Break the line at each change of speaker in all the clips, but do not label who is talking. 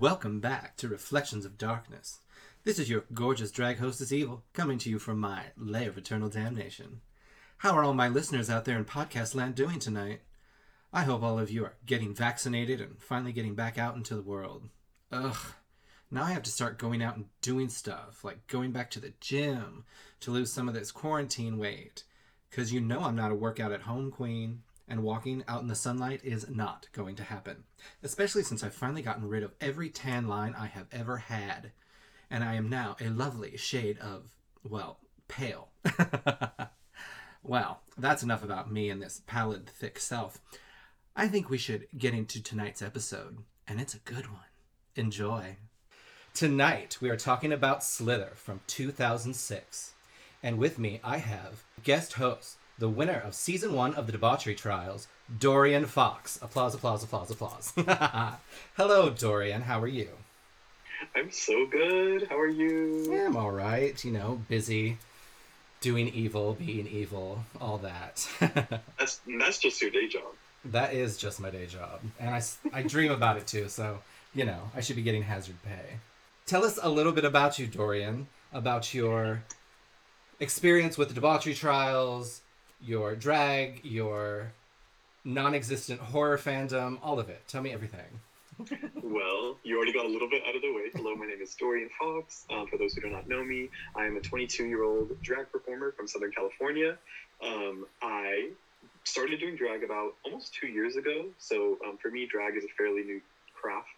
Welcome back to Reflections of Darkness. This is your gorgeous drag hostess Evil, coming to you from my lair of eternal damnation. How are all my listeners out there in podcast land doing tonight? I hope all of you are getting vaccinated and finally getting back out into the world. Ugh. Now I have to start going out and doing stuff, like going back to the gym to lose some of this quarantine weight. Because you know I'm not a workout at home queen, and walking out in the sunlight is not going to happen. Especially since I've finally gotten rid of every tan line I have ever had. And I am now a lovely shade of, well, pale. well, that's enough about me and this pallid, thick self. I think we should get into tonight's episode, and it's a good one. Enjoy. Tonight, we are talking about Slither from 2006. And with me, I have guest host, the winner of season one of the Debauchery Trials, Dorian Fox. Applause, applause, applause, applause. Hello, Dorian. How are you?
I'm so good. How are you?
Yeah, I'm all right. You know, busy, doing evil, being evil, all that.
that's that's just your day job.
That is just my day job, and I, I dream about it too. So you know, I should be getting hazard pay. Tell us a little bit about you, Dorian. About your experience with the debauchery trials, your drag, your non-existent horror fandom, all of it. Tell me everything.
well, you already got a little bit out of the way. Hello, my name is Dorian Fox. Um, for those who do not know me, I am a 22 year old drag performer from Southern California. Um, I started doing drag about almost two years ago. So um, for me, drag is a fairly new craft.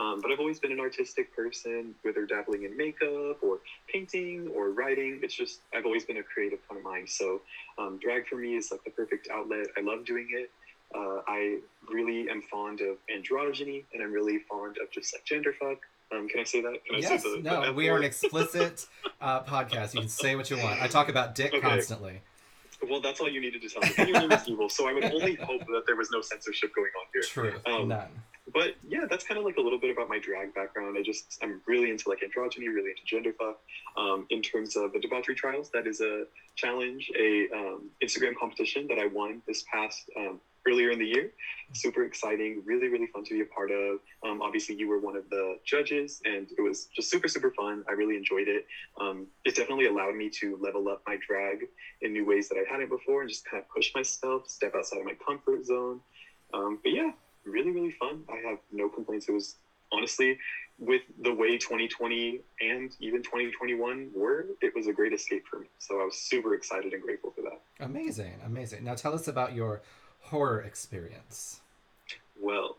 Um, but I've always been an artistic person, whether dabbling in makeup or painting or writing. It's just, I've always been a creative kind of mind. So um, drag for me is like the perfect outlet. I love doing it. Uh, I really am fond of androgyny and I'm really fond of just like genderfuck. Um, can I say that? Can I
yes,
say
the, no, the we are an explicit uh, podcast. You can say what you want. I talk about dick okay. constantly.
Well, that's all you needed to tell me. And your evil, so I would only hope that there was no censorship going on here.
True, um, none
but yeah, that's kind of like a little bit about my drag background. I just I'm really into like androgyny, really into gender fuck. Um, in terms of the debauchery trials, that is a challenge, a um, Instagram competition that I won this past um, earlier in the year. Super exciting, really really fun to be a part of. Um, obviously, you were one of the judges, and it was just super super fun. I really enjoyed it. Um, it definitely allowed me to level up my drag in new ways that I hadn't before, and just kind of push myself, step outside of my comfort zone. Um, but yeah, really, really fun. I have no complaints. It was honestly, with the way 2020 and even 2021 were, it was a great escape for me. So I was super excited and grateful for that.
Amazing, amazing. Now tell us about your horror experience.
Well,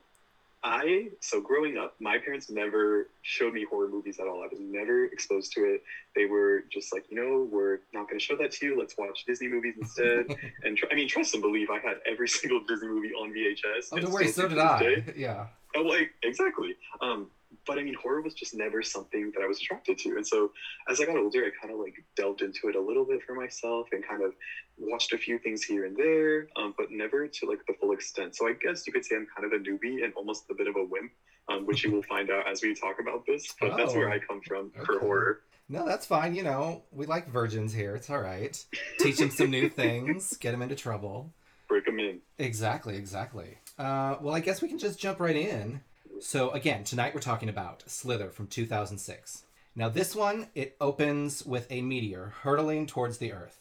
I so growing up, my parents never showed me horror movies at all. I was never exposed to it. They were just like, you know, we're not going to show that to you. Let's watch Disney movies instead. and tr- I mean, trust and believe, I had every single Disney movie on VHS.
Oh, don't worry, so did I. Day. Yeah.
Oh, like exactly. Um, but I mean, horror was just never something that I was attracted to. And so as I got older, I kind of like delved into it a little bit for myself and kind of watched a few things here and there, um, but never to like the full extent. So I guess you could say I'm kind of a newbie and almost a bit of a wimp, um, which you will find out as we talk about this. But oh, that's where I oh, come from okay. for horror.
No, that's fine. You know, we like virgins here. It's all right. Teach them some new things, get them into trouble.
Break them in.
Exactly, exactly. Uh, well, I guess we can just jump right in. So again, tonight we're talking about Slither from 2006. Now this one, it opens with a meteor hurtling towards the earth,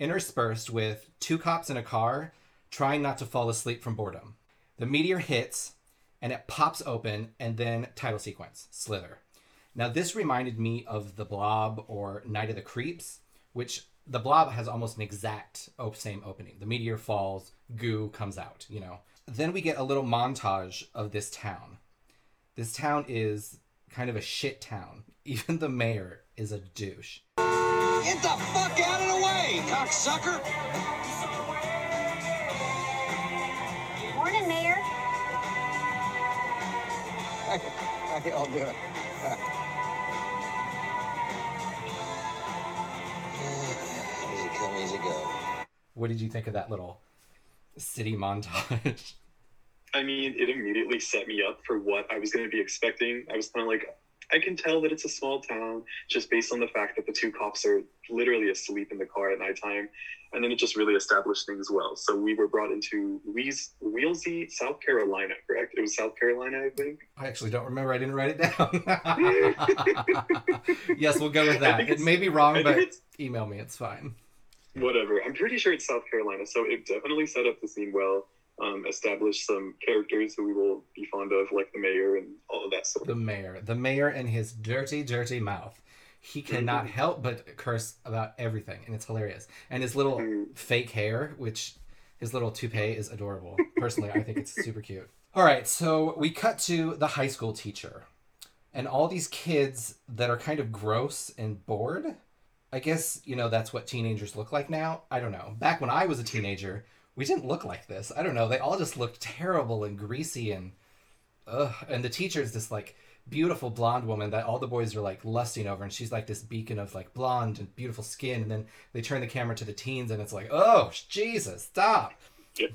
interspersed with two cops in a car trying not to fall asleep from boredom. The meteor hits and it pops open and then title sequence, Slither. Now this reminded me of The Blob or Night of the Creeps, which the blob has almost an exact same opening. The meteor falls, goo comes out, you know. Then we get a little montage of this town. This town is kind of a shit town. Even the mayor is a douche.
Get the fuck out of the way, cocksucker!
Morning, Mayor.
How y'all doing? easy come, easy go.
What did you think of that little city montage?
I mean, it immediately set me up for what I was going to be expecting. I was kind of like, I can tell that it's a small town just based on the fact that the two cops are literally asleep in the car at nighttime. And then it just really established things well. So we were brought into Wees- Wheelsy, South Carolina, correct? It was South Carolina, I think.
I actually don't remember. I didn't write it down. yes, we'll go with that. It may be wrong, but email me. It's fine.
whatever. I'm pretty sure it's South Carolina. So it definitely set up the scene well. Um, established some characters who we will be fond of, like the mayor and all of that sort
The mayor. The mayor and his dirty, dirty mouth. He cannot
Mhm.
help but curse about everything, and it's hilarious. And his little
Mm.
fake hair, which his little toupee is adorable. Personally, I think it's super cute. All right, so we cut to the high school teacher, and all these kids that are kind of gross and bored. I guess, you know, that's what teenagers look like now. I don't know. Back when I was a teenager, we didn't look like this. I don't know. They all just looked terrible and greasy and ugh. And the teacher's this like beautiful blonde woman that all the boys are like lusting over, and she's like this beacon of like blonde and beautiful skin. And then they turn the camera to the teens, and it's like, oh Jesus, stop.
Yeah.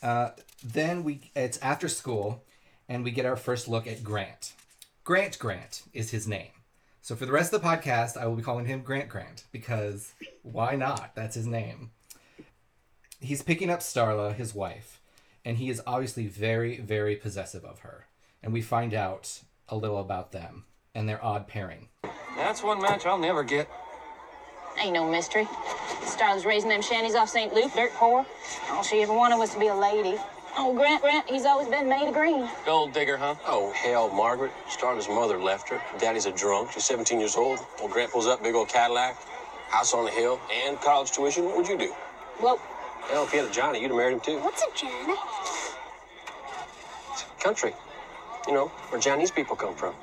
Uh, then we it's after school, and we get our first look at Grant. Grant Grant is his name. So for the rest of the podcast, I will be calling him Grant Grant because why not? That's his name. He's picking up Starla, his wife, and he is obviously very, very possessive of her. And we find out a little about them and their odd pairing.
That's one match I'll never get.
Ain't no mystery. Starla's raising them shanties off St. Luke, dirt poor. All she ever wanted was to be a lady. Oh, Grant, Grant, he's always been made of green.
Gold digger, huh?
Oh, hell, Margaret. Starla's mother left her. Daddy's a drunk. She's 17 years old. Old Grant pulls up, big old Cadillac, house on the hill, and college tuition. What would you do?
Well,
Hell, if you had a Johnny, you'd have married him too.
What's a Johnny?
Country. You know, where Chinese people come from.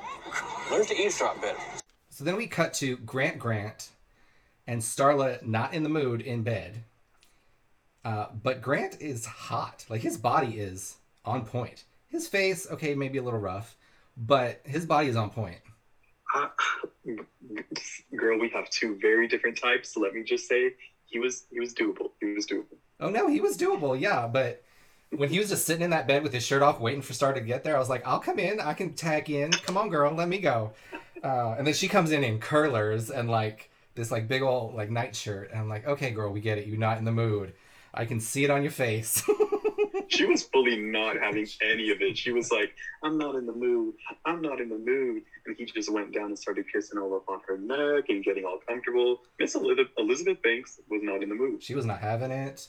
Learn to eavesdrop better.
So then we cut to Grant Grant and Starla not in the mood in bed. Uh, but Grant is hot. Like his body is on point. His face, okay, maybe a little rough, but his body is on point.
Uh, girl, we have two very different types. So let me just say, he was he was doable. He was doable.
Oh no, he was doable, yeah. But when he was just sitting in that bed with his shirt off, waiting for Star to get there, I was like, "I'll come in. I can tag in. Come on, girl, let me go." Uh, and then she comes in in curlers and like this like big old like nightshirt, and I'm like, "Okay, girl, we get it. You're not in the mood. I can see it on your face."
She was fully not having any of it. She was like, "I'm not in the mood. I'm not in the mood," and he just went down and started kissing all up on her neck and getting all comfortable. Miss Elizabeth, Elizabeth Banks was not in the mood.
she was not having it.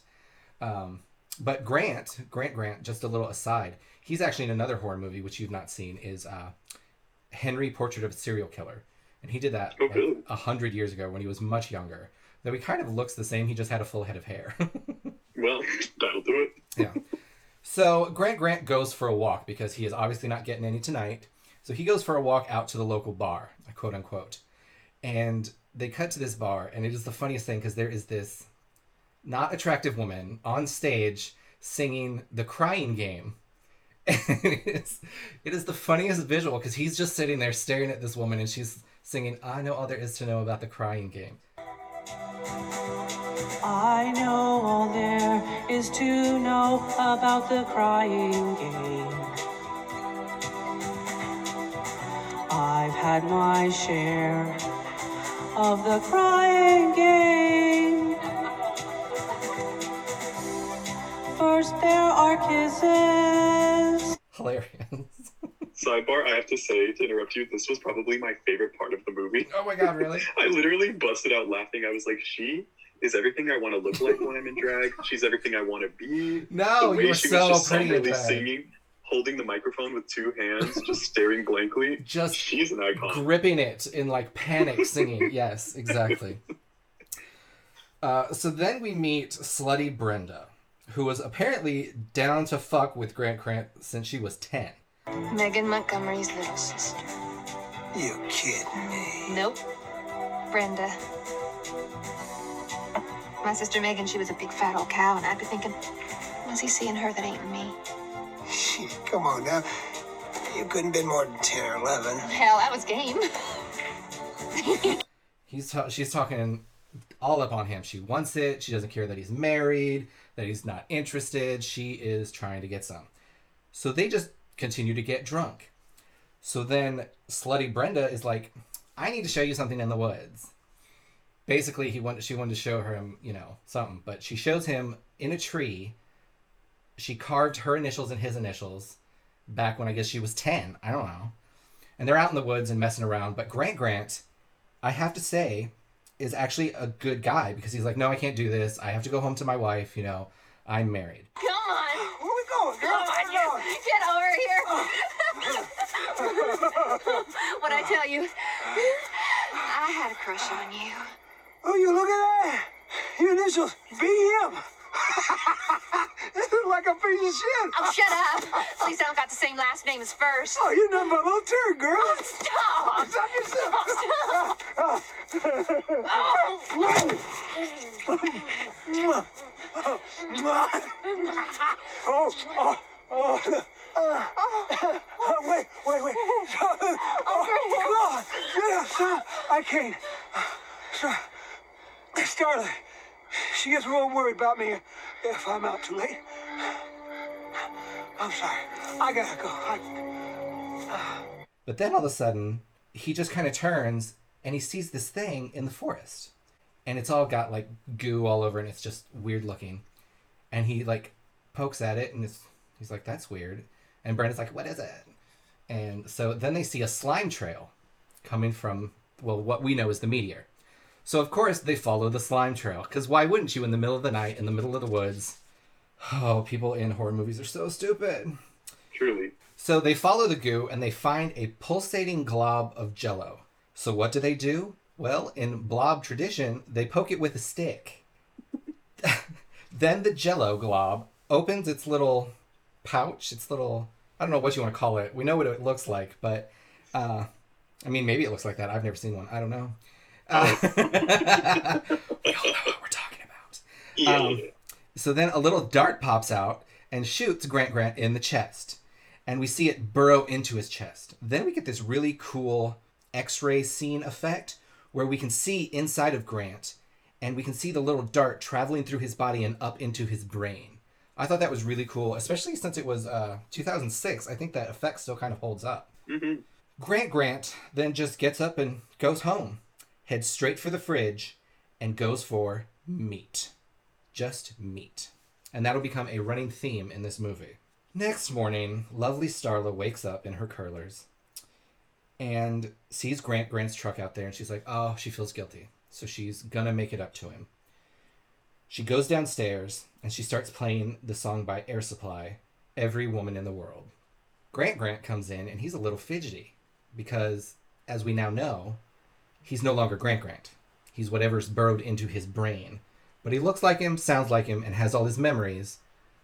Um, but Grant, Grant Grant, just a little aside, he's actually in another horror movie which you've not seen is uh, Henry Portrait of a Serial Killer, and he did that
Oh,
like a hundred years ago when he was much younger. Though he kind of looks the same, he just had a full head of hair.
Well, that'll do it.
yeah. So Grant Grant goes for a walk because he is obviously not getting any tonight. So he goes for a walk out to the local bar, quote unquote. And they cut to this bar, and it is the funniest thing because there is this not attractive woman on stage singing the crying game. It is, it is the funniest visual because he's just sitting there staring at this woman and she's singing, I know all there is to know about the crying game.
I know all there is to know about the crying game. I've had my share of the crying game. First, there are kisses.
Hilarious.
Sidebar: I have to say, to interrupt you, this was probably my favorite part of the movie.
oh my god, really?
I literally busted out laughing. I was like, "She is everything I want to look like when I'm in drag. She's everything I want to be."
No,
the way
you were
she
so
was just
pretty at
singing, holding the microphone with two hands, just staring blankly.
Just
She's an icon.
gripping it in like panic singing. yes, exactly. Uh, so then we meet slutty Brenda, who was apparently down to fuck with Grant Grant since she was 10.
Megan Montgomery's little sister.
You kidding me?
Nope. Brenda. My sister Megan, she was a big fat old cow, and I'd be thinking, when's he seeing her that ain't me?
Shit, come on now. You couldn't been more than 10 or 11.
Hell, that was game.
He's ta- she's talking all up on him. She wants it. She doesn't care that he's married, that he's not interested. She is trying to get some. So they just continue to get drunk. So then slutty Brenda is like, I need to show you something in the woods. Basically, he wanted she wanted to show him, you know, something, but she shows him in a tree. She carved her initials and his initials back when I guess she was 10. I don't know. And they're out in the woods and messing around, but Grant Grant, I have to say, is actually a good guy because he's like, "No, I can't do this. I have to go home to my wife, you know. I'm married."
Come on.
Where we going, girl?
Come on, you. Get over here. what I tell you?
I had a crush on you.
Oh, you look at that. Your initials, BM. This is like a piece of shit.
Oh, shut up. At least I don't got the same last name as first.
Oh, you're nothing but a little turd, girl.
Oh, stop.
Stop yourself. Oh, stop. Oh, oh, oh. Oh, wait, wait, wait. Oh, oh God. Yeah, stop. I can't. Star- Starlight, she gets real worried about me if I'm out too late. I'm sorry. I gotta go. I... Uh.
But then all of a sudden, he just kind of turns and he sees this thing in the forest. And it's all got like goo all over and it's just weird looking. And he like pokes at it and he's like, that's weird. And Brenda's like, what is it? And so then they see a slime trail coming from, well, what we know is the meteor. So of course they follow the slime trail because why wouldn't you in the middle of the night in the middle of the woods? Oh, people in horror movies are so stupid.
Truly.
So they follow the goo and they find a pulsating glob of jello. So what do they do? Well, in blob tradition, they poke it with a stick. then the jello glob opens its little pouch, its little I don't know what you want to call it. We know what it looks like, but uh I mean maybe it looks like that. I've never seen one. I don't know. Uh, we all know what we're talking about.
Yeah,
Um,
yeah.
So then a little dart pops out and shoots Grant Grant in the chest. And we see it burrow into his chest. Then we get this really cool x ray scene effect where we can see inside of Grant and we can see the little dart traveling through his body and up into his brain. I thought that was really cool, especially since it was uh, 2006. I think that effect still kind of holds up.
hmm
Grant Grant then just gets up and goes home, heads straight for the fridge, and goes for meat. Just meat. And that'll become a running theme in this movie. Next morning, lovely Starla wakes up in her curlers and sees Grant Grant's truck out there and she's like, oh, she feels guilty. So she's gonna make it up to him. She goes downstairs and she starts playing the song by Air Supply, Every Woman in the World. Grant Grant comes in and he's a little fidgety because, as we now know, he's no longer Grant Grant. He's whatever's burrowed into his brain. But he looks like him, sounds like him, and has all his memories,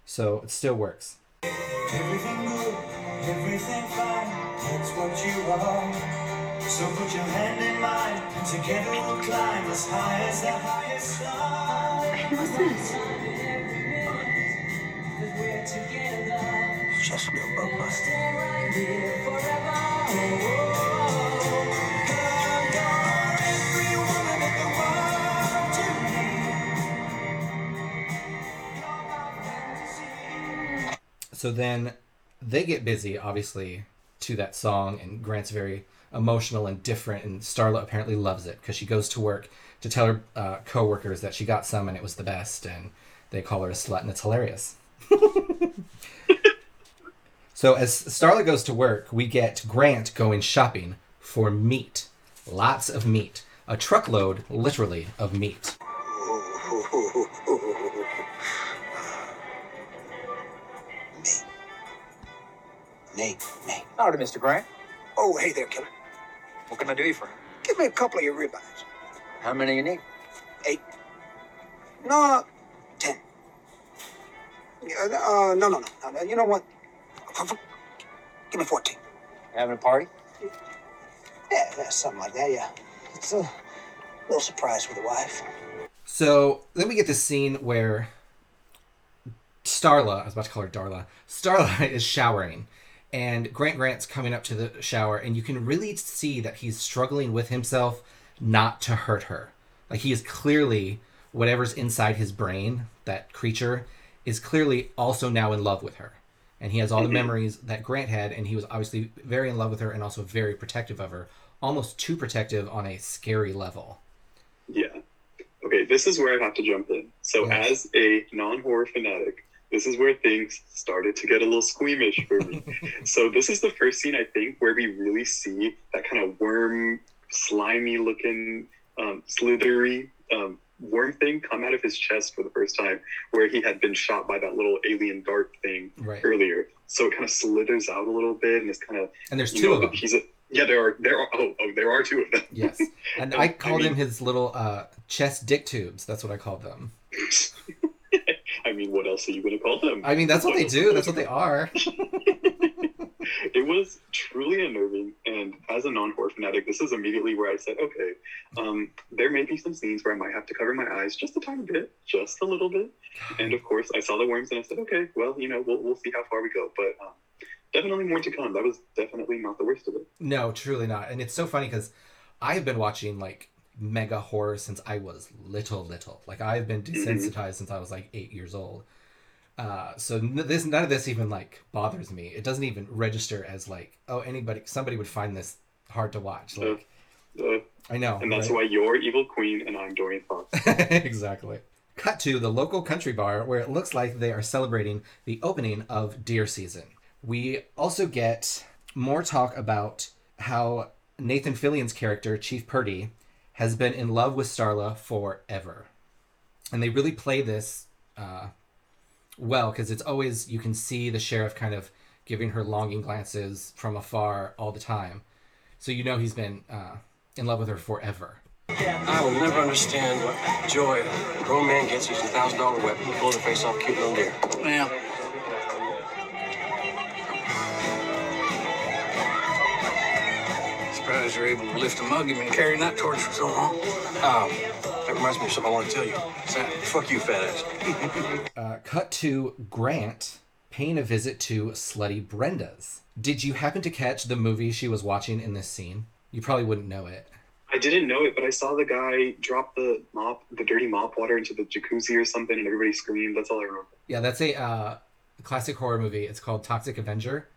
so it still works.
Everything good, everything fine, that's what you are. So put your hand in mine, together we'll climb as high as the highest star.
What's this?
Just a little bug
So then they get busy, obviously, to that song, and Grant's very emotional and different, and Starla apparently loves it because she goes to work to tell her uh, coworkers that she got some and it was the best, and they call her a slut, and it's hilarious. so as Starla goes to work, we get Grant going shopping for meat, lots of meat, a truckload, literally, of meat.
Nate, Nate.
Howdy, Mr. Grant.
Oh, hey there, killer.
What can I do you for?
Give me a couple of your ribeyes.
How many you need?
Eight. No, ten. Uh, no, no, no, no, no. You know what? F- f- Give me 14.
Having a party?
Yeah, yeah, something like that, yeah. It's a little surprise for the wife.
So then we get this scene where Starla, I was about to call her Darla, Starla is showering, and Grant Grant's coming up to the shower, and you can really see that he's struggling with himself not to hurt her. Like he is clearly whatever's inside his brain, that creature, is clearly also now in love with her. and he has all the
Mhm.
memories that Grant had, and he was obviously very in love with her and also very protective of her, almost too protective on a scary level.
Yeah. Okay, this is where I have to jump in. So,
Yes.
as a non horror fanatic, this is where things started to get a little squeamish for me. so, this is the first scene, I think, where we really see that kind of worm, slimy looking, um, slithery um, worm thing come out of his chest for the first time, where he had been shot by that little alien dart thing
Right.
earlier. So, it kind of slithers out a little bit and it's kind of.
And there's two
know,
of them.
He's a, yeah, there are, there are, oh, oh, there are two of them.
Yes. And
And
I
I
called
mean-
him his little uh, chest dick tubes. That's what I called them.
I mean, what else are you going to call them?
I mean, that's what they do. That's what they are.
it was truly unnerving. And as a non horror fanatic, this is immediately where I said, okay, um, there may be some scenes where I might have to cover my eyes just a tiny bit, just a little bit. And of course, I saw the worms and I said, okay, well, you know, we'll, we'll see how far we go. But um, definitely more to come. That was definitely not the worst of it.
No, truly not. And it's so funny because I've been watching like mega horror since I was little, little. Like I've been desensitized since I was like eight years old. Uh, so n- this none of this even like bothers me. It doesn't even register as like oh anybody somebody would find this hard to watch. Like
Uh,
I know,
and that's
right?
why you're Evil Queen and I'm Dorian Fox.
exactly. Cut to the local country bar where it looks like they are celebrating the opening of deer season. We also get more talk about how Nathan Fillion's character, Chief Purdy, has been in love with Starla forever. And they really play this uh, well because it's always, you can see the sheriff kind of giving her longing glances from afar all the time. So you know he's been uh, in love with her forever.
I will never understand what joy a grown man gets using a thousand dollar weapon to blow the face off a cute little deer.
Well, surprised you're able to lift a mug and been carrying that torch for so long.
Um, that reminds me of something I want to tell you.
So, fuck you, fat ass.
Uh, cut to Grant paying a visit to slutty Brenda's. Did you happen to catch the movie she was watching in this scene? You probably wouldn't know it.
I didn't know it, but I saw the guy drop the mop, the dirty mop water into the jacuzzi or something, and everybody screamed. That's all I remember.
Yeah, that's a uh, classic horror movie. It's called Toxic Avenger.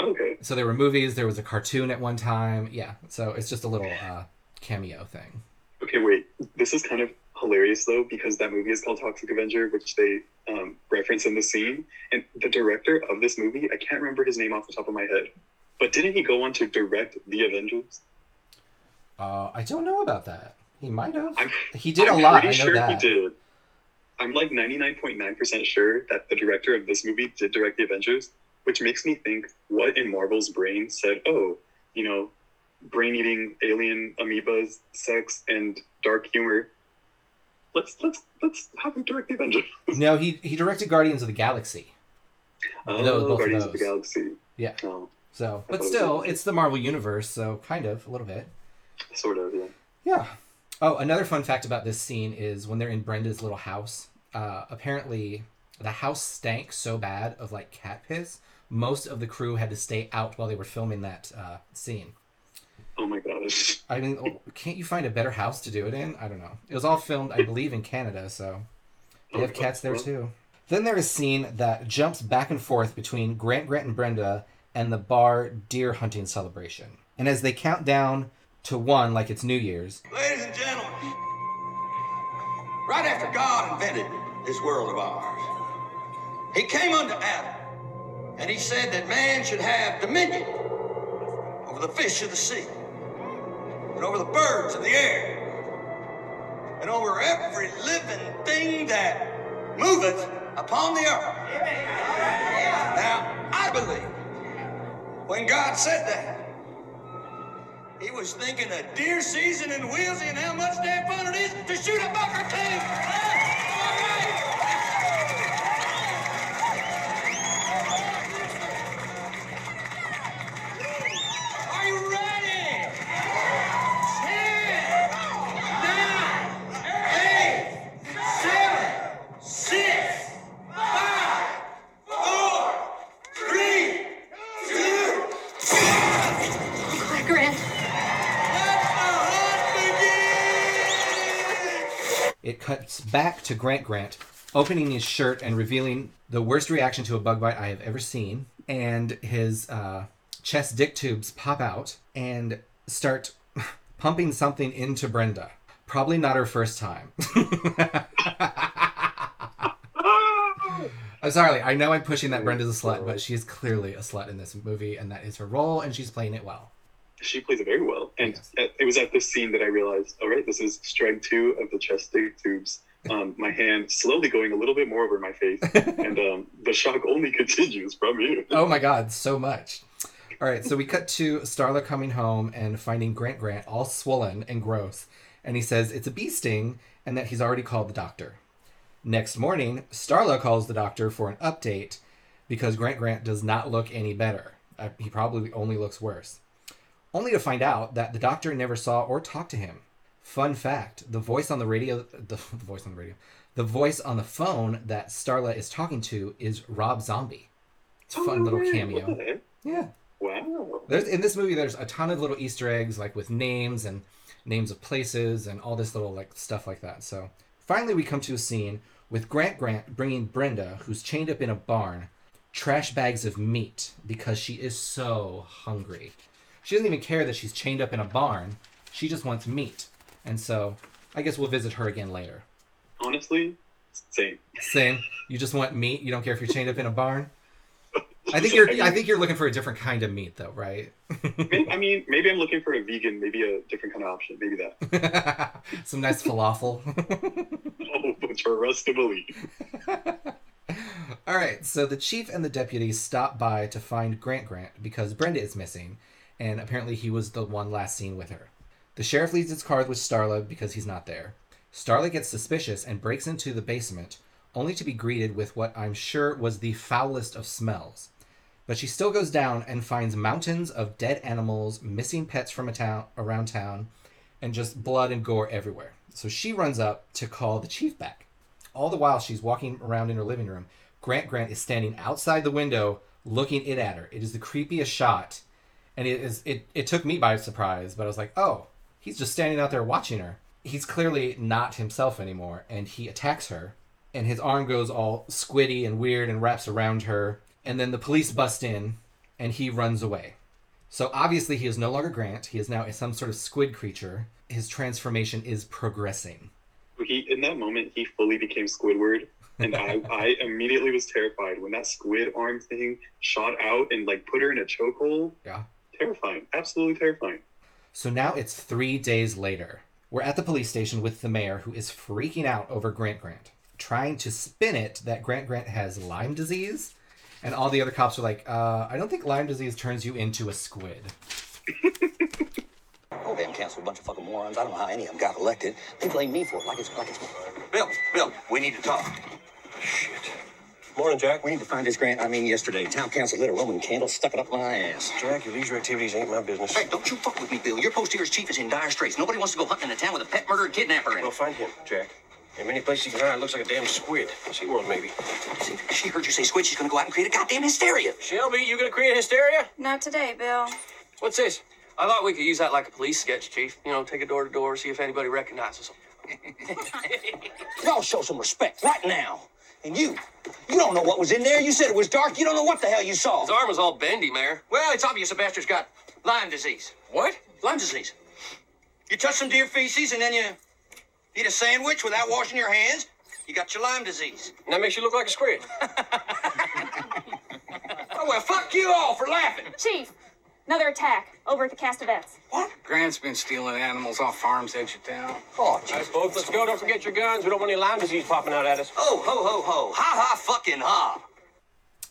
Okay.
So there were movies, there was a cartoon at one time. Yeah, so it's just a little uh, cameo thing.
Okay, wait. This is kind of hilarious though because that movie is called Toxic Avenger, which they um, reference in the scene. And the director of this movie, I can't remember his name off the top of my head, but didn't he go on to direct The Avengers?
Uh, I don't know about that. He might have.
I'm,
He did a
I'm
lot. I know
Pretty sure
that.
he did. I'm like 99.9% sure that the director of this movie did direct The Avengers, which makes me think what in Marvel's brain said, oh, you know, brain eating alien amoebas, sex, and dark humor. Let's let's let's have him direct The Avengers.
No, he he directed Guardians of the Galaxy.
Oh,
Those- both of
Guardians of the. Galaxy.
Yeah.
Oh,
So, but still, it's the Marvel universe, so kind of a little bit.
sort of, yeah.
Yeah. Oh, another fun fact about this scene is when they're in Brenda's little house. Uh, apparently, the house stank so bad of like cat piss. Most of the crew had to stay out while they were filming that uh, scene.
Oh my gosh.
I mean, oh, can't you find a better house to do it in? I don't know. It was all filmed, I believe, in Canada, so they have cats there too. Then there is a scene that jumps back and forth between Grant, Grant, and Brenda and the bar deer hunting celebration. And as they count down to one, like it's New Year's,
Ladies and gentlemen, right after God invented this world of ours, he came unto Adam and he said that man should have dominion over the fish of the sea and over the birds of the air and over every living thing that moveth upon the earth. Now, I believe when God said that, he was thinking of deer season in Wheelsy and how much damn fun it is to shoot a buck or two.
Back to Grant Grant opening his shirt and revealing the worst reaction to a bug bite I have ever seen. And his uh, chest dick tubes pop out and start pumping something into Brenda. Probably not her first time. I'm sorry, I know I'm pushing that Brenda's a slut, but she is clearly a slut in this movie, and that is her role, and she's playing it well.
She plays it very well, and at, it was at this scene that I realized, all right, this is strike two of the chest dick tubes. Um, my hand slowly going a little bit more over my face, and um, the shock only continues from here.
Oh my god, so much. All right, so we cut to Starla coming home and finding Grant Grant all swollen and gross, and he says it's a bee sting and that he's already called the doctor. Next morning, Starla calls the doctor for an update because Grant Grant does not look any better. Uh, he probably only looks worse. Only to find out that the doctor never saw or talked to him. Fun fact: the voice on the radio, the, the voice on the radio, the voice on the phone that Starla is talking to is Rob Zombie. It's a oh, fun
Oh,
little
right.
cameo. Yeah.
Wow.
There's in this movie. There's a ton of little Easter eggs, like with names and names of places and all this little like stuff like that. So finally, we come to a scene with Grant Grant bringing Brenda, who's chained up in a barn, trash bags of meat because she is so hungry. She doesn't even care that she's chained up in a barn. She just wants meat. And so I guess we'll visit her again later.
Honestly, same.
Same. You just want meat. You don't care if you're chained up in a barn. I think you're. I think you're looking for a different kind of meat, though, right?
I mean, maybe I'm looking for a vegan, maybe a different kind of option. Maybe that.
Some nice falafel.
oh, but trust to believe.
All right, so the chief and the deputy stop by to find Grant Grant because Brenda is missing, and apparently he was the one last seen with her. The sheriff leaves his car with Starla because he's not there. Starla gets suspicious and breaks into the basement, only to be greeted with what I'm sure was the foulest of smells. But she still goes down and finds mountains of dead animals, missing pets from a town around town, and just blood and gore everywhere. So she runs up to call the chief back. All the while she's walking around in her living room, Grant Grant is standing outside the window looking it at her. It is the creepiest shot. And it is it, it took me by surprise, but I was like, oh, he's just standing out there watching her. He's clearly not himself anymore, and he attacks her, and his arm goes all squiddy and weird and wraps around her, and then the police bust in and he runs away. So obviously he is no longer Grant. He is now some sort of squid creature. His transformation is progressing.
He in that moment he fully became Squidward, and I, I immediately was terrified when that squid arm thing shot out and like put her in a chokehold.
Yeah.
Terrifying. Absolutely terrifying.
So now it's three days later. We're at the police station with the mayor, who is freaking out over Grant Grant, trying to spin it that Grant Grant has Lyme disease. And all the other cops are like, uh, I don't think Lyme disease turns you into a squid.
Oh, damn council, a bunch of fucking morons. I don't know how any of them got elected. They blame me for it, like it's like it's. Bill, Bill, we need to talk. Shit. Morning, Jack. We need to find this grant. I mean, yesterday, town council lit a Roman candle, stuck it up my ass.
Jack, your leisure activities ain't my business.
Hey, don't you fuck with me, Bill. Your post here as chief is in dire straits. Nobody wants to go hunting in a town with a pet murderer kidnapper in
Well,
it.
find him, Jack. In many places you can hide, it looks like a damn squid. SeaWorld, maybe.
See, she heard you say squid. She's gonna go out and create a goddamn hysteria.
Shelby, you gonna create hysteria?
Not today, Bill.
What's this? I thought we could use that like a police sketch, Chief. You know, take it door to door, see if anybody recognizes them.
Y'all show some respect right now. And you, you don't know what was in there. You said it was dark. You don't know what the hell you saw.
His arm was all bendy, Mayor.
Well, it's obvious the bastard's got Lyme disease.
What?
Lyme disease. You touch some deer feces and then you eat a sandwich without washing your hands. You got your Lyme disease.
And that makes you look like a squid.
Oh, well, fuck you all for laughing.
Chief, another attack over at the Castavets. What?
Grant's been stealing animals off farms edge of town.
Oh,
All right, folks, let's go. Don't forget your guns. We don't want any Lyme disease popping out at us.
Oh, ho, ho, ho. Ha, ha, fucking ha.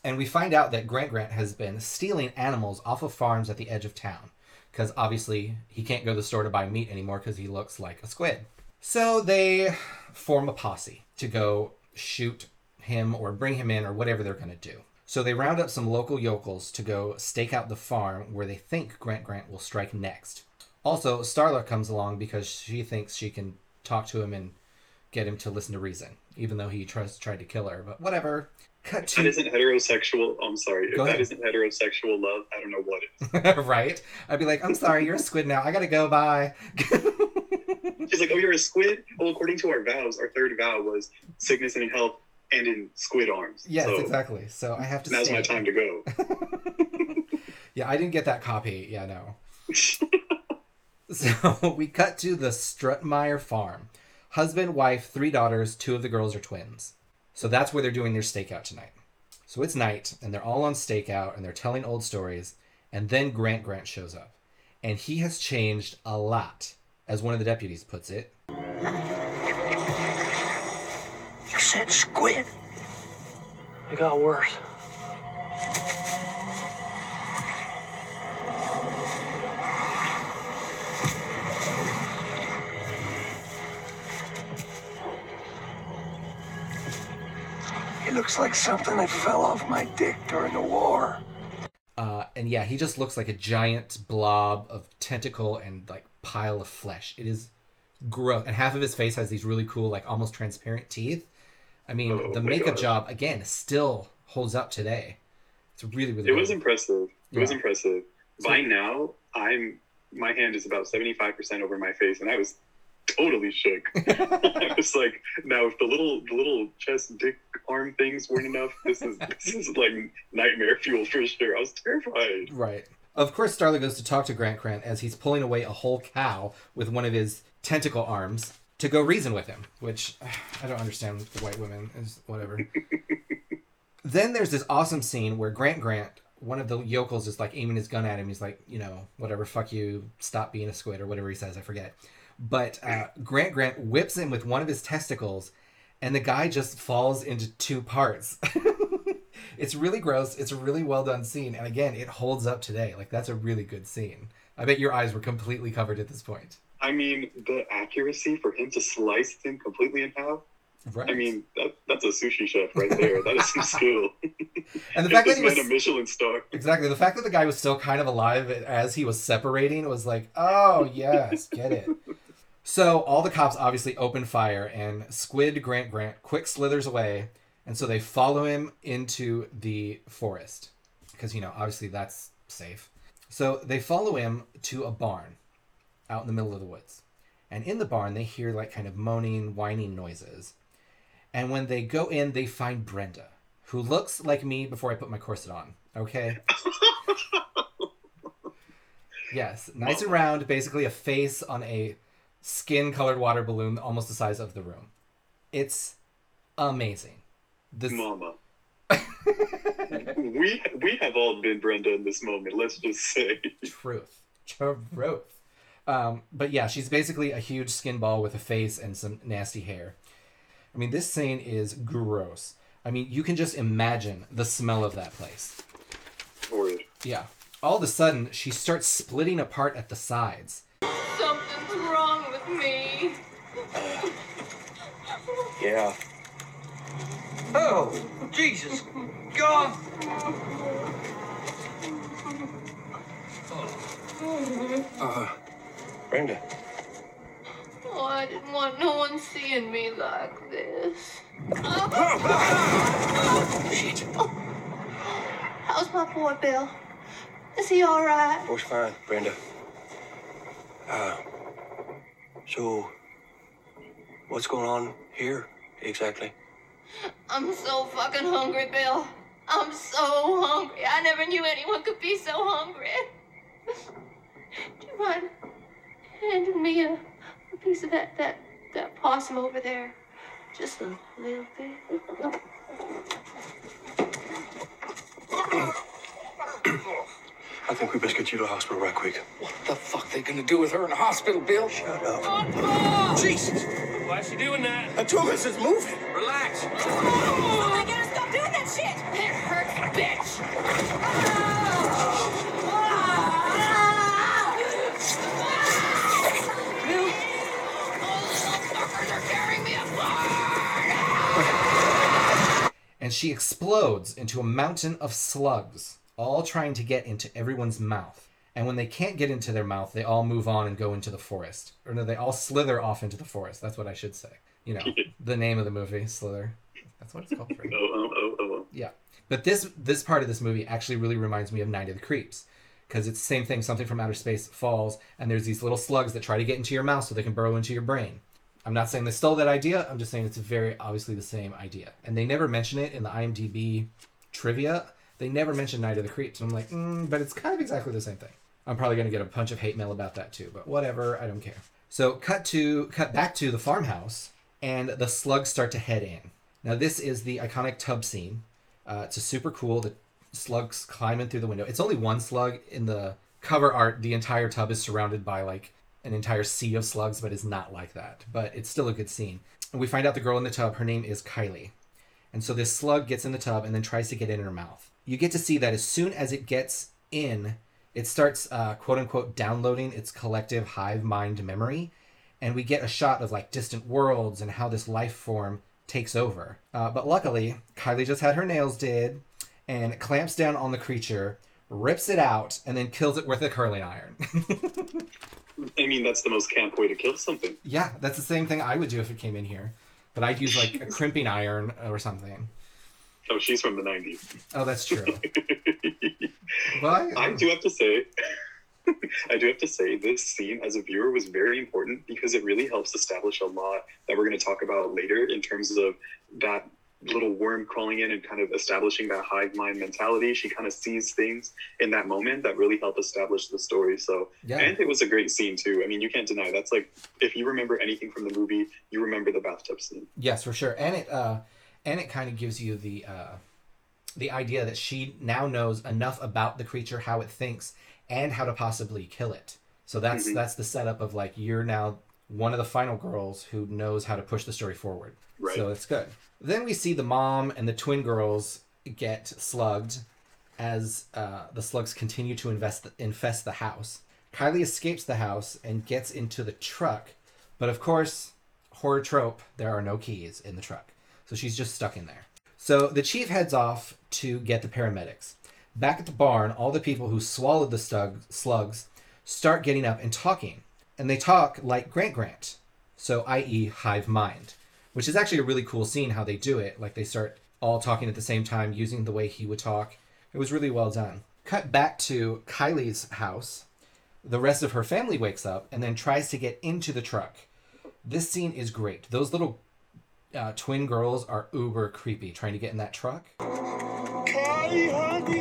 And we find out that Grant Grant has been stealing animals off of farms at the edge of town. Because obviously he can't go to the store to buy meat anymore because he looks like a squid. So they form a posse to go shoot him or bring him in or whatever they're going to do. So they round up some local yokels to go stake out the farm where they think Grant Grant will strike next. Also, Starla comes along because she thinks she can talk to him and get him to listen to reason, even though he tries tried to kill her. But whatever. Cut
If that isn't heterosexual, I'm sorry. If
Go
that
ahead.
isn't heterosexual love, I don't know what is.
right? I'd be like, I'm sorry, you're a squid now. I gotta go. Bye.
She's like, oh, you're a squid? Well, according to our vows, our third vow was sickness and health, and in squid arms.
Yes,
so
exactly. So I have to.
Now's my time to go.
Yeah, I didn't get that copy. Yeah, no. so we cut to the Strutemyer farm. Husband, wife, three daughters, two of the girls are twins. So that's where they're doing their stakeout tonight. So it's night, and they're all on stakeout, and they're telling old stories. And then Grant Grant shows up. And he has changed a lot, as one of the deputies puts it.
You said squid. It got worse. It looks like something that fell off my dick during the war.
Uh, and yeah, he just looks like a giant blob of tentacle and like pile of flesh. It is gross. And half of his face has these really cool, like almost transparent teeth. I mean,
Oh
the makeup
God.
job again still holds up today. It's really, really.
It was impressive. It was
Yeah.
impressive. By now, I'm my hand is about seventy five percent over my face, and I was totally shook. I was like, now if the little the little chest, dick, arm things weren't enough, this is this is like nightmare fuel for sure. I was terrified.
Right. Of course, Starla goes to talk to Grant Grant as he's pulling away a whole cow with one of his tentacle arms to go reason with him, which I don't understand with white women is whatever. then there's this awesome scene where Grant Grant, one of the yokels, is like aiming his gun at him. He's like, you know, whatever, fuck you, stop being a squid or whatever he says, I forget. But uh, Grant Grant whips him with one of his testicles, and the guy just falls into two parts. it's really gross. It's a really well done scene, and again, it holds up today. Like that's a really good scene. I bet your eyes were completely covered at this point.
I mean, the accuracy for him to slice him completely in half.
Right.
I mean, that, that's a sushi chef right there. That is some skill.
And the fact that he was
a Michelin star.
exactly the fact that the guy was still kind of alive as he was separating was like, oh yes, get it. So all the cops obviously open fire, and Squid Grant Grant quick slithers away, and so they follow him into the forest because you know obviously that's safe. So they follow him to a barn out in the middle of the woods, and in the barn they hear like kind of moaning, whining noises, and when they go in, they find Brenda, who looks like me before I put my corset on. Okay. Yes, nice and round, basically a face on a skin colored water balloon almost the size of the room. It's amazing. This
Mama. we we have all been Brenda in this moment. Let's just say.
truth. Truth. Um, but yeah, she's basically a huge skin ball with a face and some nasty hair. I mean, this scene is gross. I mean, you can just imagine the smell of that place.
Horrid.
Yeah. All of a sudden, she starts splitting apart at the sides.
Something's wrong with me.
Yeah. Oh, Jesus. God. Uh, Brenda.
Oh, I didn't want no one seeing me like this.
Shit.
How's my boy Bill? Is he all right?
Boy's fine, Brenda. Uh, so, what's going on here exactly?
I'm so fucking hungry, Bill. I'm so hungry. I never knew anyone could be so hungry. Do you mind handing me a, a piece of that, that, that possum over there? Just a little bit.
I think we best get you to the hospital right quick.
What the fuck they gonna do with her in the hospital, Bill?
Shut up. Oh, Jesus!
Why is she doing that?
The tumors is moving.
Relax.
Oh, I gotta stop doing that shit! It hurts, bitch! Bill!
And she explodes into a mountain of slugs, all trying to get into everyone's mouth. And when they can't get into their mouth, they all move on and go into the forest. Or no, they all slither off into the forest. That's what I should say. You know, the name of the movie, Slither. That's what it's called. Right?
Oh, oh, oh, oh, oh.
Yeah. But this this part of this movie actually really reminds me of Night of the Creeps. Because it's the same thing, something from outer space falls, and there's these little slugs that try to get into your mouth so they can burrow into your brain. I'm not saying they stole that idea. I'm just saying it's very obviously the same idea. And they never mention it in the IMDb trivia. They never mention Night of the Creeps. And I'm like, mm, but it's kind of exactly the same thing. I'm probably going to get a bunch of hate mail about that too, but whatever. I don't care. So cut to cut back to the farmhouse, and the slugs start to head in. Now this is the iconic tub scene. Uh, it's a super cool. The slugs climbing through the window. It's only one slug in the cover art. The entire tub is surrounded by like an entire sea of slugs, but it's not like that. But it's still a good scene. And we find out the girl in the tub. Her name is Kylie. And so this slug gets in the tub and then tries to get in her mouth. You get to see that as soon as it gets in, it starts uh, quote unquote downloading its collective hive mind memory. And we get a shot of like distant worlds and how this life form takes over. Uh, but luckily, Kylie just had her nails did and clamps down on the creature, rips it out, and then kills it with a curling iron.
I mean, that's the most camp way to kill something.
yeah, that's the same thing I would do if it came in here. But I'd use like a crimping iron or something.
Oh, she's from the 90s.
Oh, that's true. Why?
I um, do have to say, I do have to say, this scene as a viewer was very important because it really helps establish a lot that we're going to talk about later in terms of that little worm crawling in and kind of establishing that hive mind mentality. She kind of sees things in that moment that really help establish the story. So,
Yeah.
and it was a great scene too. I mean, you can't deny that's like if you remember anything from the movie, you remember the bathtub scene.
Yes, for sure. And it uh and it kind of gives you the uh the idea that she now knows enough about the creature, how it thinks, and how to possibly kill it. So that's
Mhm.
that's the setup of like you're now one of the final girls who knows how to push the story forward.
Right.
So it's good. Then we see the mom and the twin girls get slugged as uh, the slugs continue to invest infest the house. Kylie escapes the house and gets into the truck, but of course, horror trope, there are no keys in the truck. So she's just stuck in there. So the chief heads off to get the paramedics. Back at the barn, all the people who swallowed the stug- slugs start getting up and talking. And they talk like Grant Grant, so i.e., hive mind, which is actually a really cool scene how they do it. Like they start all talking at the same time, using the way he would talk. It was really well done. Cut back to Kylie's house. The rest of her family wakes up and then tries to get into the truck. This scene is great. Those little uh, twin girls are uber creepy trying to get in that truck.
Kylie, honey,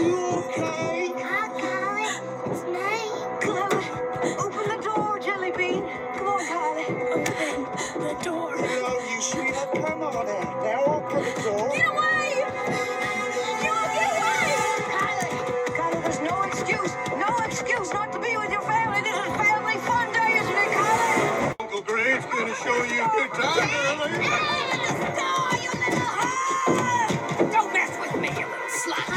you okay?
Uncle gonna show you a good time, girlie.
Don't mess with me, you little slut.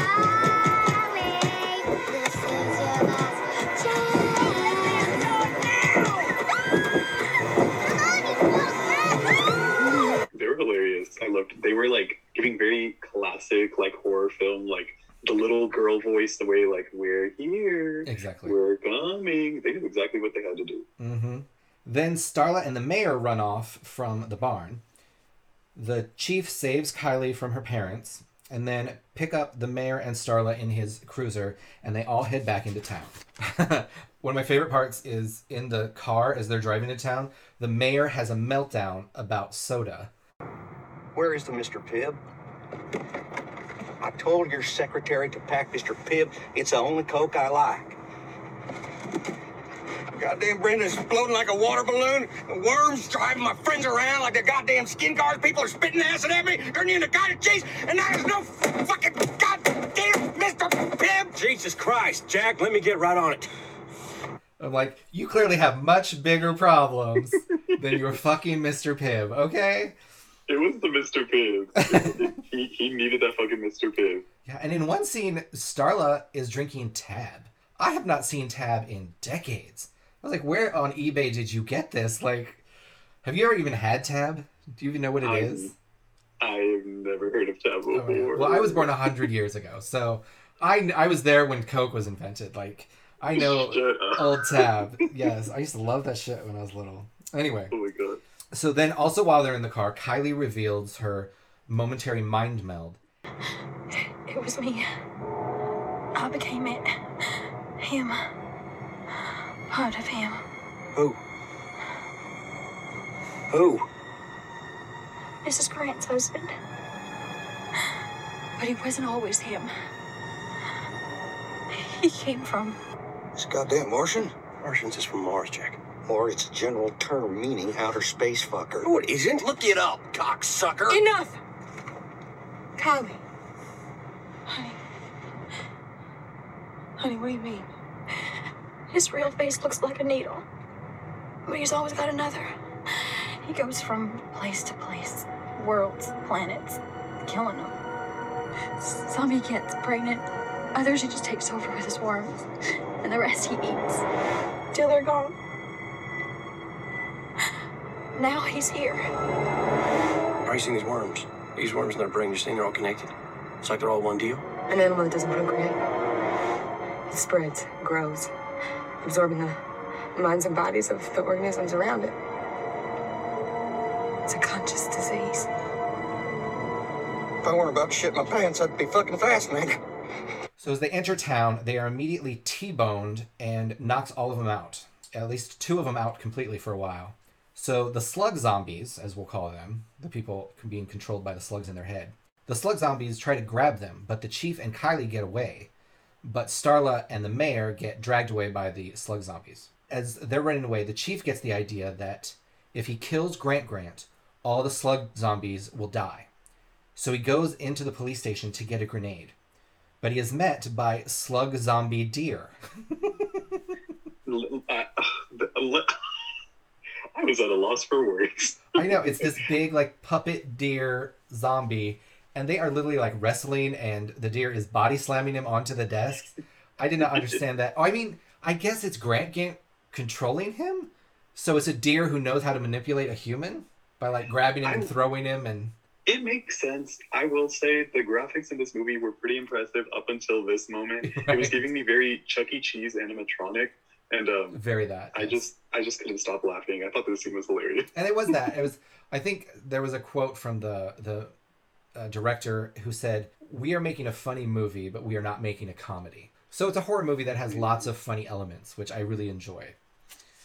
They were hilarious. I loved. They were like giving very classic like horror film like the little girl voice, the way like we're here,
Exactly.
we're coming. They knew exactly what they had to do.
Mm-hmm. Then Starla and the mayor run off from the barn. The chief saves Kylie from her parents, and then pick up the mayor and Starla in his cruiser, and they all head back into town. One of my favorite parts is in the car as they're driving to town. The mayor has a meltdown about soda.
Where is the Mr. Pibb? I told your secretary to pack Mr. Pibb. It's the only Coke I like.
Goddamn Brenda's floating like a water balloon. The worms driving my friends around like the goddamn skin cars. People are spitting acid at me, turning into cottage cheese, and now there's no fucking goddamn Mr. Pibb.
Jesus Christ, Jack, let me get right on it.
I'm like, you clearly have much bigger problems than your fucking Mr. Pibb, okay?
It was the Mr. Pibb. he, he needed that fucking Mr. Pibb.
Yeah, and in one scene, Starla is drinking Tab. I have not seen Tab in decades. I was like, where on eBay did you get this? Like, have you ever even had Tab? Do you even know what it
I-
is?
I've never heard of Tab
Oh, yeah.
before.
Well, I was born a hundred years ago, so I I was there when Coke was invented. Like, I know old Tab. Yes, I used to love that shit when I was little. Anyway,
Oh my god.
so then also while they're in the car, Kylie reveals her momentary mind meld.
It was me. I became it. Him. Part of him.
Who?
Who?
Mrs. Grant's husband. But he wasn't always him. He came from.
This goddamn Martian?
Martians is from Mars, Jack.
Or it's a general term meaning outer space fucker.
No, it isn't. Look it up, cocksucker.
Enough! Kylie. Honey. Honey, what do you mean? His real face looks like a needle. But he's always got another. He goes from place to place, worlds, planets, killing them. Some he gets pregnant, others he just takes over with his worms, and the rest he eats. Till they're gone. Now he's here.
Are you seeing these worms? These worms in their brain, you're saying they're all connected? It's like they're all one deal?
An animal that doesn't procreate. It spreads, grows, absorbing the minds and bodies of the organisms around it. It's a conscious disease.
If I weren't about to shit my pants, I'd be fucking fascinated.
So as they enter town, they are immediately T-boned and knocks all of them out. At least two of them out completely for a while. So the slug zombies, as we'll call them, the people being controlled by the slugs in their head, the slug zombies try to grab them, but the chief and Kylie get away. But Starla and the mayor get dragged away by the slug zombies. As they're running away, the chief gets the idea that if he kills Grant Grant, all the slug zombies will die. So he goes into the police station to get a grenade. But he is met by slug zombie deer.
L- I, the- l- I was at a loss for words.
I know it's this big like puppet deer zombie, and they are literally like wrestling, and the deer is body slamming him onto the desk. I did not understand that. Oh, I mean, I guess it's Grant Gant controlling him, so it's a deer who knows how to manipulate a human by like grabbing him and
I'm-
throwing him, and
It makes sense. I will say the graphics in this movie were pretty impressive up until this moment. It was giving me very Chuck E. Cheese animatronic, and um,
very that.
I just I just couldn't stop laughing. I thought this scene was hilarious.
and it was that. It was. I think there was a quote from the the uh, director who said, "We are making a funny movie, but we are not making a comedy." So it's a horror movie that has lots of funny elements, which I really enjoy.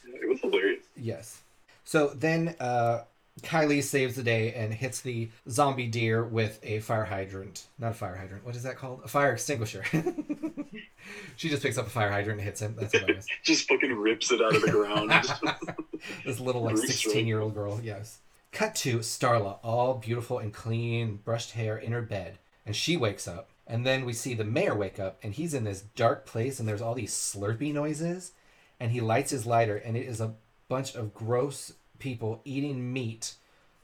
It was hilarious.
Yes. So then uh, Kylie saves the day and hits the zombie deer with a fire hydrant. Not a fire hydrant. What is that called? A fire extinguisher. she just picks up a fire hydrant and hits him. That's hilarious.
Just fucking rips it out of the ground.
this little like 16 year old girl yes cut to starla all beautiful and clean brushed hair in her bed and she wakes up and then we see the mayor wake up and he's in this dark place and there's all these slurpy noises and he lights his lighter and it is a bunch of gross people eating meat.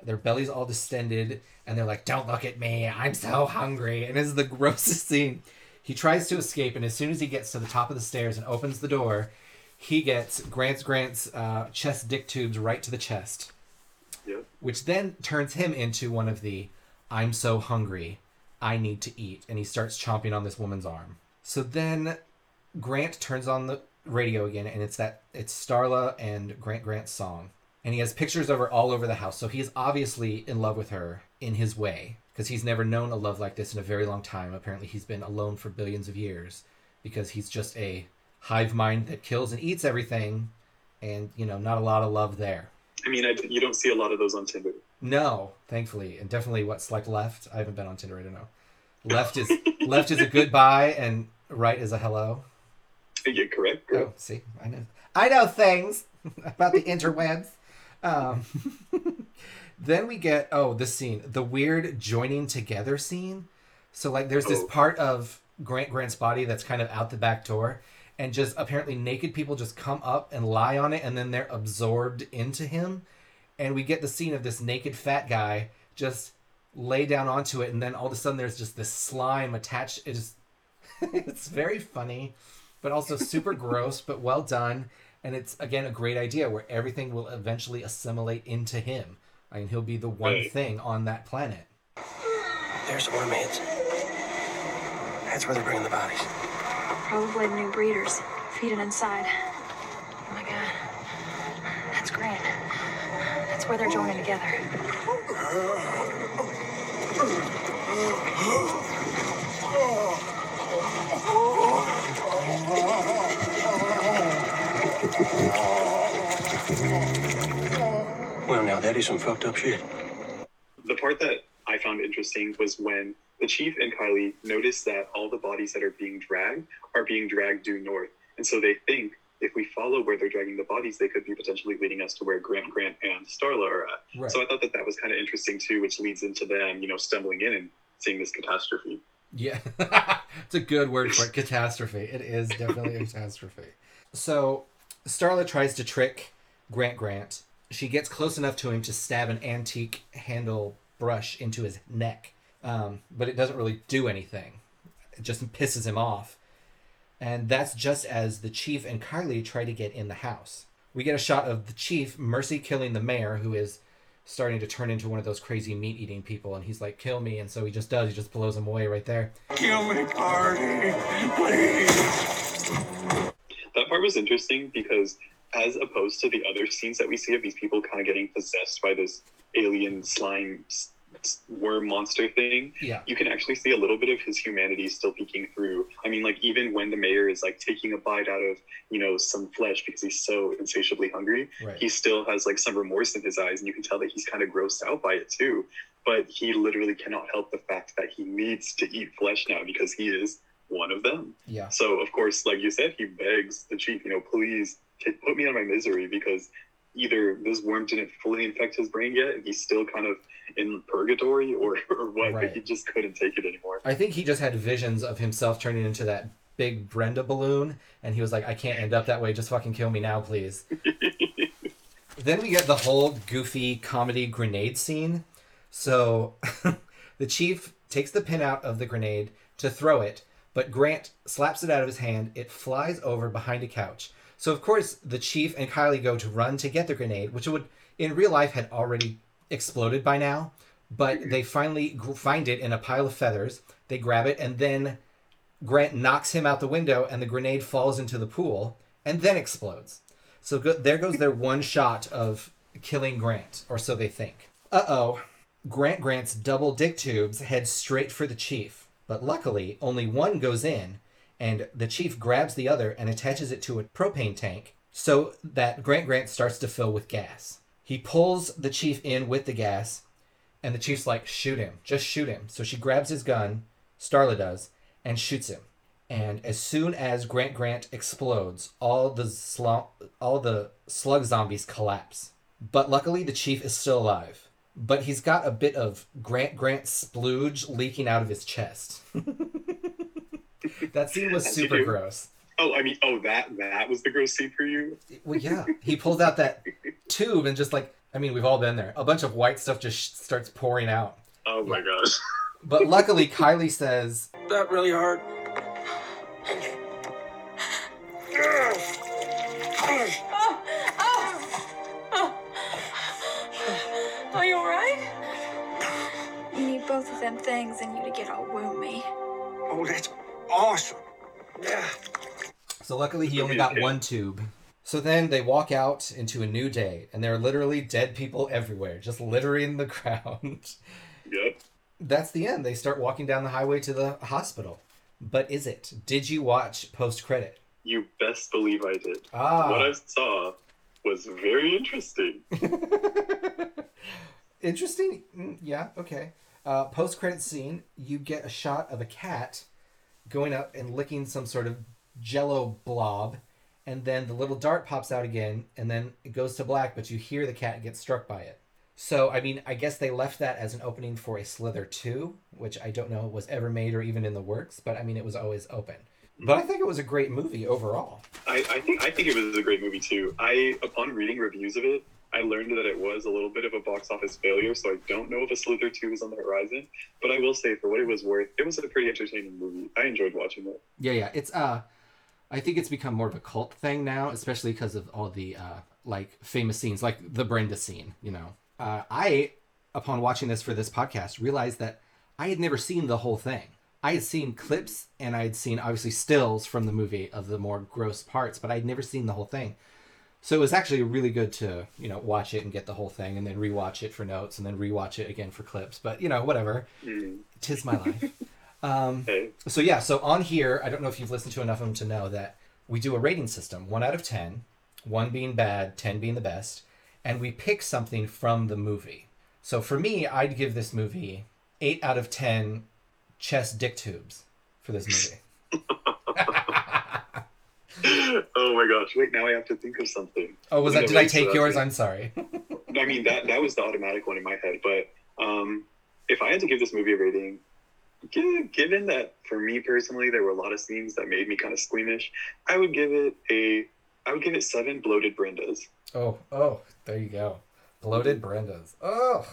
Their bellies all distended and they're like don't look at me i'm so hungry and it's the grossest scene. He tries to escape and as soon as he gets to the top of the stairs and opens the door he gets Grant's Grant's uh, chest dick tubes right to the chest, Which then turns him into one of the "I'm so hungry, I need to eat," and he starts chomping on this woman's arm. So then Grant turns on the radio again, and it's that it's Starla and Grant Grant's song, and he has pictures of her all over the house. So he's obviously in love with her in his way because he's never known a love like this in a very long time. Apparently, he's been alone for billions of years because he's just a hive mind that kills and eats everything, and you know, not a lot of love there.
I mean, I, you don't see a lot of those on Tinder.
No, thankfully, and definitely what's like left. I haven't been on Tinder. I don't know. Left is left is a goodbye, and right is a hello.
Yeah, correct. correct.
Oh, see, I know. I know things about the interwebs. Um, then we get oh this scene, the weird joining together scene. So like, there's this
Oh.
part of Grant Grant's body that's kind of out the back door, and just apparently naked people just come up and lie on it, and then they're absorbed into him, and we get the scene of this naked fat guy just lay down onto it, and then all of a sudden there's just this slime attached. It is, it's very funny, but also super gross, but well done. And it's again a great idea where everything will eventually assimilate into him. I mean, he'll be the one
Right.
thing on that planet.
There's the. That's where they're bringing the bodies.
Probably new breeders feeding inside. Oh my god. That's Grant. That's where they're joining together.
Well, now that is some fucked up shit.
The part that I found interesting was when the chief and Kylie notice that all the bodies that are being dragged are being dragged due north. And so they think if we follow where they're dragging the bodies, they could be potentially leading us to where Grant, Grant, and Starla are at.
Right.
So I thought that that was kind of interesting too, which leads into them, you know, stumbling in and seeing this catastrophe.
Yeah, it's a good word for it. Catastrophe. It is definitely a catastrophe. So Starla tries to trick Grant Grant. She gets close enough to him to stab an antique handle brush into his neck, um, but it doesn't really do anything. It just pisses him off. And that's just as the chief and Kylie try to get in the house. We get a shot of the chief mercy killing the mayor, who is starting to turn into one of those crazy meat eating people. And he's like, kill me. And so he just does. He just blows him away right there.
Kill me, Pardy, please.
That part was interesting because, as opposed to the other scenes that we see of these people kind of getting possessed by this alien slime worm monster thing,
Yeah.
you can actually see a little bit of his humanity still peeking through. I mean, like even when the mayor is like taking a bite out of you know some flesh because he's so insatiably hungry,
Right.
he still has like some remorse in his eyes, and you can tell that he's kind of grossed out by it too. But he literally cannot help the fact that he needs to eat flesh now because he is one of them.
Yeah.
So of course, like you said, he begs the chief, you know, please put me out of my misery because either this worm didn't fully infect his brain yet, and he's still kind of in purgatory, or or what.
Right.
But he just couldn't take it anymore.
I think he just had visions of himself turning into that big Brenda balloon, and he was like, I can't end up that way. Just fucking kill me now, please. then we get the whole goofy comedy grenade scene. So the chief takes the pin out of the grenade to throw it, but Grant slaps it out of his hand. It flies over behind a couch. So, of course, the chief and Kylie go to run to get the grenade, which would, in real life, had already exploded by now. But they finally find it in a pile of feathers. They grab it, and then Grant knocks him out the window, and the grenade falls into the pool and then explodes. So go- there goes their one shot of killing Grant, or so they think. Uh oh. Grant Grant's double dick tubes head straight for the chief, but luckily only one goes in, and the chief grabs the other and attaches it to a propane tank so that Grant Grant starts to fill with gas. He pulls the chief in with the gas, and the chief's like, shoot him, just shoot him. So she grabs his gun, Starla does, and shoots him. And as soon as Grant Grant explodes, all the all the slug zombies collapse. But luckily, the chief is still alive. But he's got a bit of Grant Grant splooge leaking out of his chest. that scene was
As you
super gross.
Oh, I mean, oh that that was the gross scene for you.
Well, yeah, he pulls out that tube and just like, I mean, we've all been there. A bunch of white stuff just sh- starts pouring out.
Oh my gosh.
But luckily, Kylie says,
That really hurt.
Are you alright? You need both of them things and you to get all woomy.
Oh, that's awesome. Yeah.
So luckily he only got one tube. So then they walk out into a new day, and there are literally dead people everywhere, just littering the ground.
Yep.
That's the end. They start walking down the highway to the hospital. But is it? Did you watch post credit?
You best believe I did.
Ah.
What I saw was very interesting.
Interesting. Mm, Yeah, okay. Uh, post credit scene, you get a shot of a cat going up and licking some sort of jello blob, and then the little dart pops out again, and then it goes to black, but you hear the cat get struck by it. So, I mean, I guess they left that as an opening for a Slither 2, which I don't know was ever made or even in the works, but I mean, it was always open. But I think it was a great movie overall.
I, I think I think it was a great movie too. I upon reading reviews of it, I learned that it was a little bit of a box office failure, so I don't know if a Slither 2 is on the horizon. But I will say, for what it was worth, it was a pretty entertaining movie. I enjoyed watching it.
Yeah, yeah. It's uh I think it's become more of a cult thing now, especially because of all the uh like famous scenes, like the Brenda scene, you know. Uh I upon watching this for this podcast realized that I had never seen the whole thing. I had seen clips and I had seen obviously stills from the movie of the more gross parts, but I'd never seen the whole thing. So it was actually really good to, you know, watch it and get the whole thing and then rewatch it for notes and then rewatch it again for clips. But, you know, whatever. Tis my life. Um, so yeah, so on here, I don't know if you've listened to enough of them to know that we do a rating system, one out of ten, one being bad, ten being the best, and we pick something from the movie. So for me, I'd give this movie eight out of ten chest dick tubes for this movie.
oh my gosh! Wait, now I have to think of something.
Oh, was that? Did I take yours? I'm sorry.
I mean that that was the automatic one in my head, but um, if I had to give this movie a rating, given that for me personally there were a lot of scenes that made me kind of squeamish, I would give it a I would give it seven bloated Brendas.
Oh, oh, there you go. Bloated Brenda's. Oh,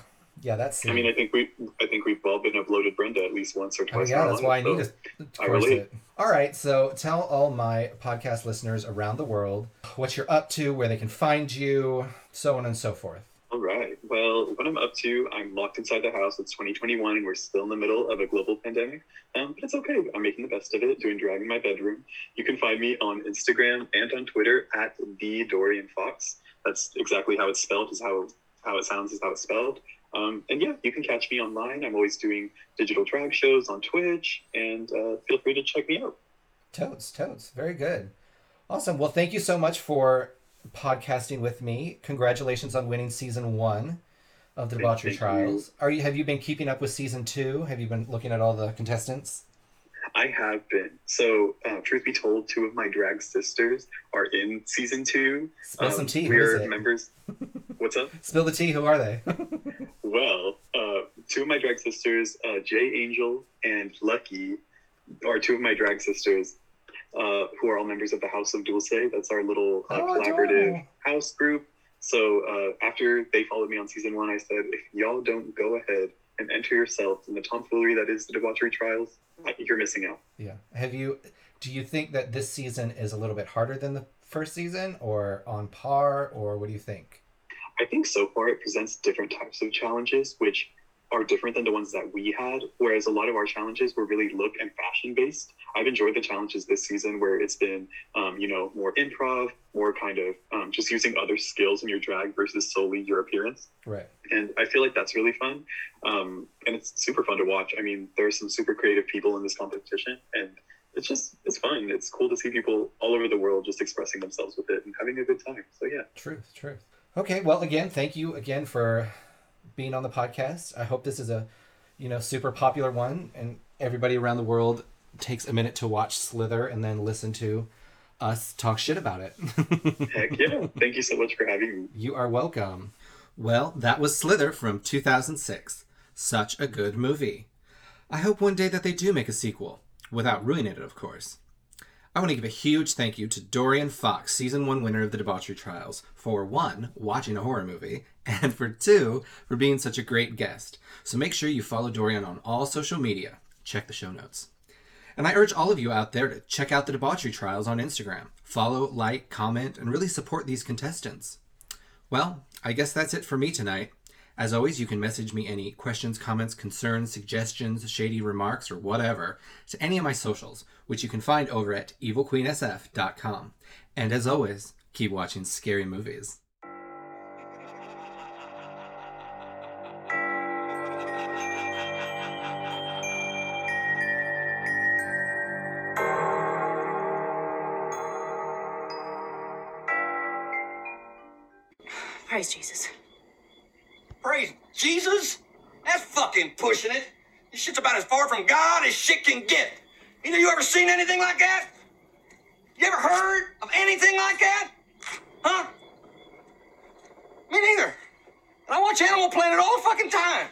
yeah, that's.
I mean, I think we I think we've all been a bloated Brenda at least once or
Oh
twice. in
yeah, that's why I need
so
to
I relate.
it. All right, so tell all my podcast listeners around the world what you're up to, where they can find you, so on and so forth.
All right. Well, what I'm up to, I'm locked inside the house. It's 2021, and we're still in the middle of a global pandemic. Um, but it's okay. I'm making the best of it, doing drag in my bedroom. You can find me on Instagram and on Twitter at the Dorian Fox. That's exactly how it's spelled. Is how how it sounds. Is how it's spelled. Um, and yeah, you can catch me online. I'm always doing digital drag shows on Twitch, and uh, feel free to check me out.
Totes, totes, very good, awesome. Well, thank you so much for podcasting with me. Congratulations on winning season one of the Debauchery Trials. Are you? Have you been keeping up with season two? Have you been looking at all the contestants?
I have been. So, uh, truth be told, two of my drag sisters are in season two.
Spill some tea,
We're members. What's up?
Spill the tea. Who are they?
Well, uh, two of my drag sisters, uh, Jay Angel and Lucky, are two of my drag sisters uh, who are all members of the House of Dulce. That's our little uh,
Oh,
collaborative house group. So uh, after they followed me on season one, I said, if y'all don't go ahead and enter yourself in the tomfoolery that is the debauchery trials, you're missing out.
Yeah. Have you? Do you think that this season is a little bit harder than the first season, or on par, or what do you think?
I think so far it presents different types of challenges, which are different than the ones that we had. Whereas a lot of our challenges were really look and fashion based. I've enjoyed the challenges this season where it's been, um, you know, more improv, more kind of um, just using other skills in your drag versus solely your appearance.
Right.
And I feel like that's really fun. Um, and it's super fun to watch. I mean, there are some super creative people in this competition, and it's just, it's fun. It's cool to see people all over the world just expressing themselves with it and having a good time. So, yeah.
Truth, truth. Okay, well, again, thank you again for being on the podcast. I hope this is a, you know, super popular one, and everybody around the world takes a minute to watch Slither and then listen to us talk shit about it.
Heck yeah. Thank you so much for having me.
You are welcome. Well, that was Slither from 2006. Such a good movie. I hope one day that they do make a sequel, without ruining it, of course. I want to give a huge thank you to Dorian Fox, season one winner of the Debauchery Trials, for one, watching a horror movie, and for two, for being such a great guest. So make sure you follow Dorian on all social media. Check the show notes. And I urge all of you out there to check out the Debauchery Trials on Instagram. Follow, like, comment, and really support these contestants. Well, I guess that's it for me tonight. As always, you can message me any questions, comments, concerns, suggestions, shady remarks, or whatever to any of my socials, which you can find over at evilqueensf.com. And as always, keep watching scary movies.
Praise Jesus.
Praise Jesus? That's fucking pushing it. This shit's about as far from God as shit can get. Either you ever seen anything like that? You ever heard of anything like that? Huh? Me neither. And I watch Animal Planet all the fucking time.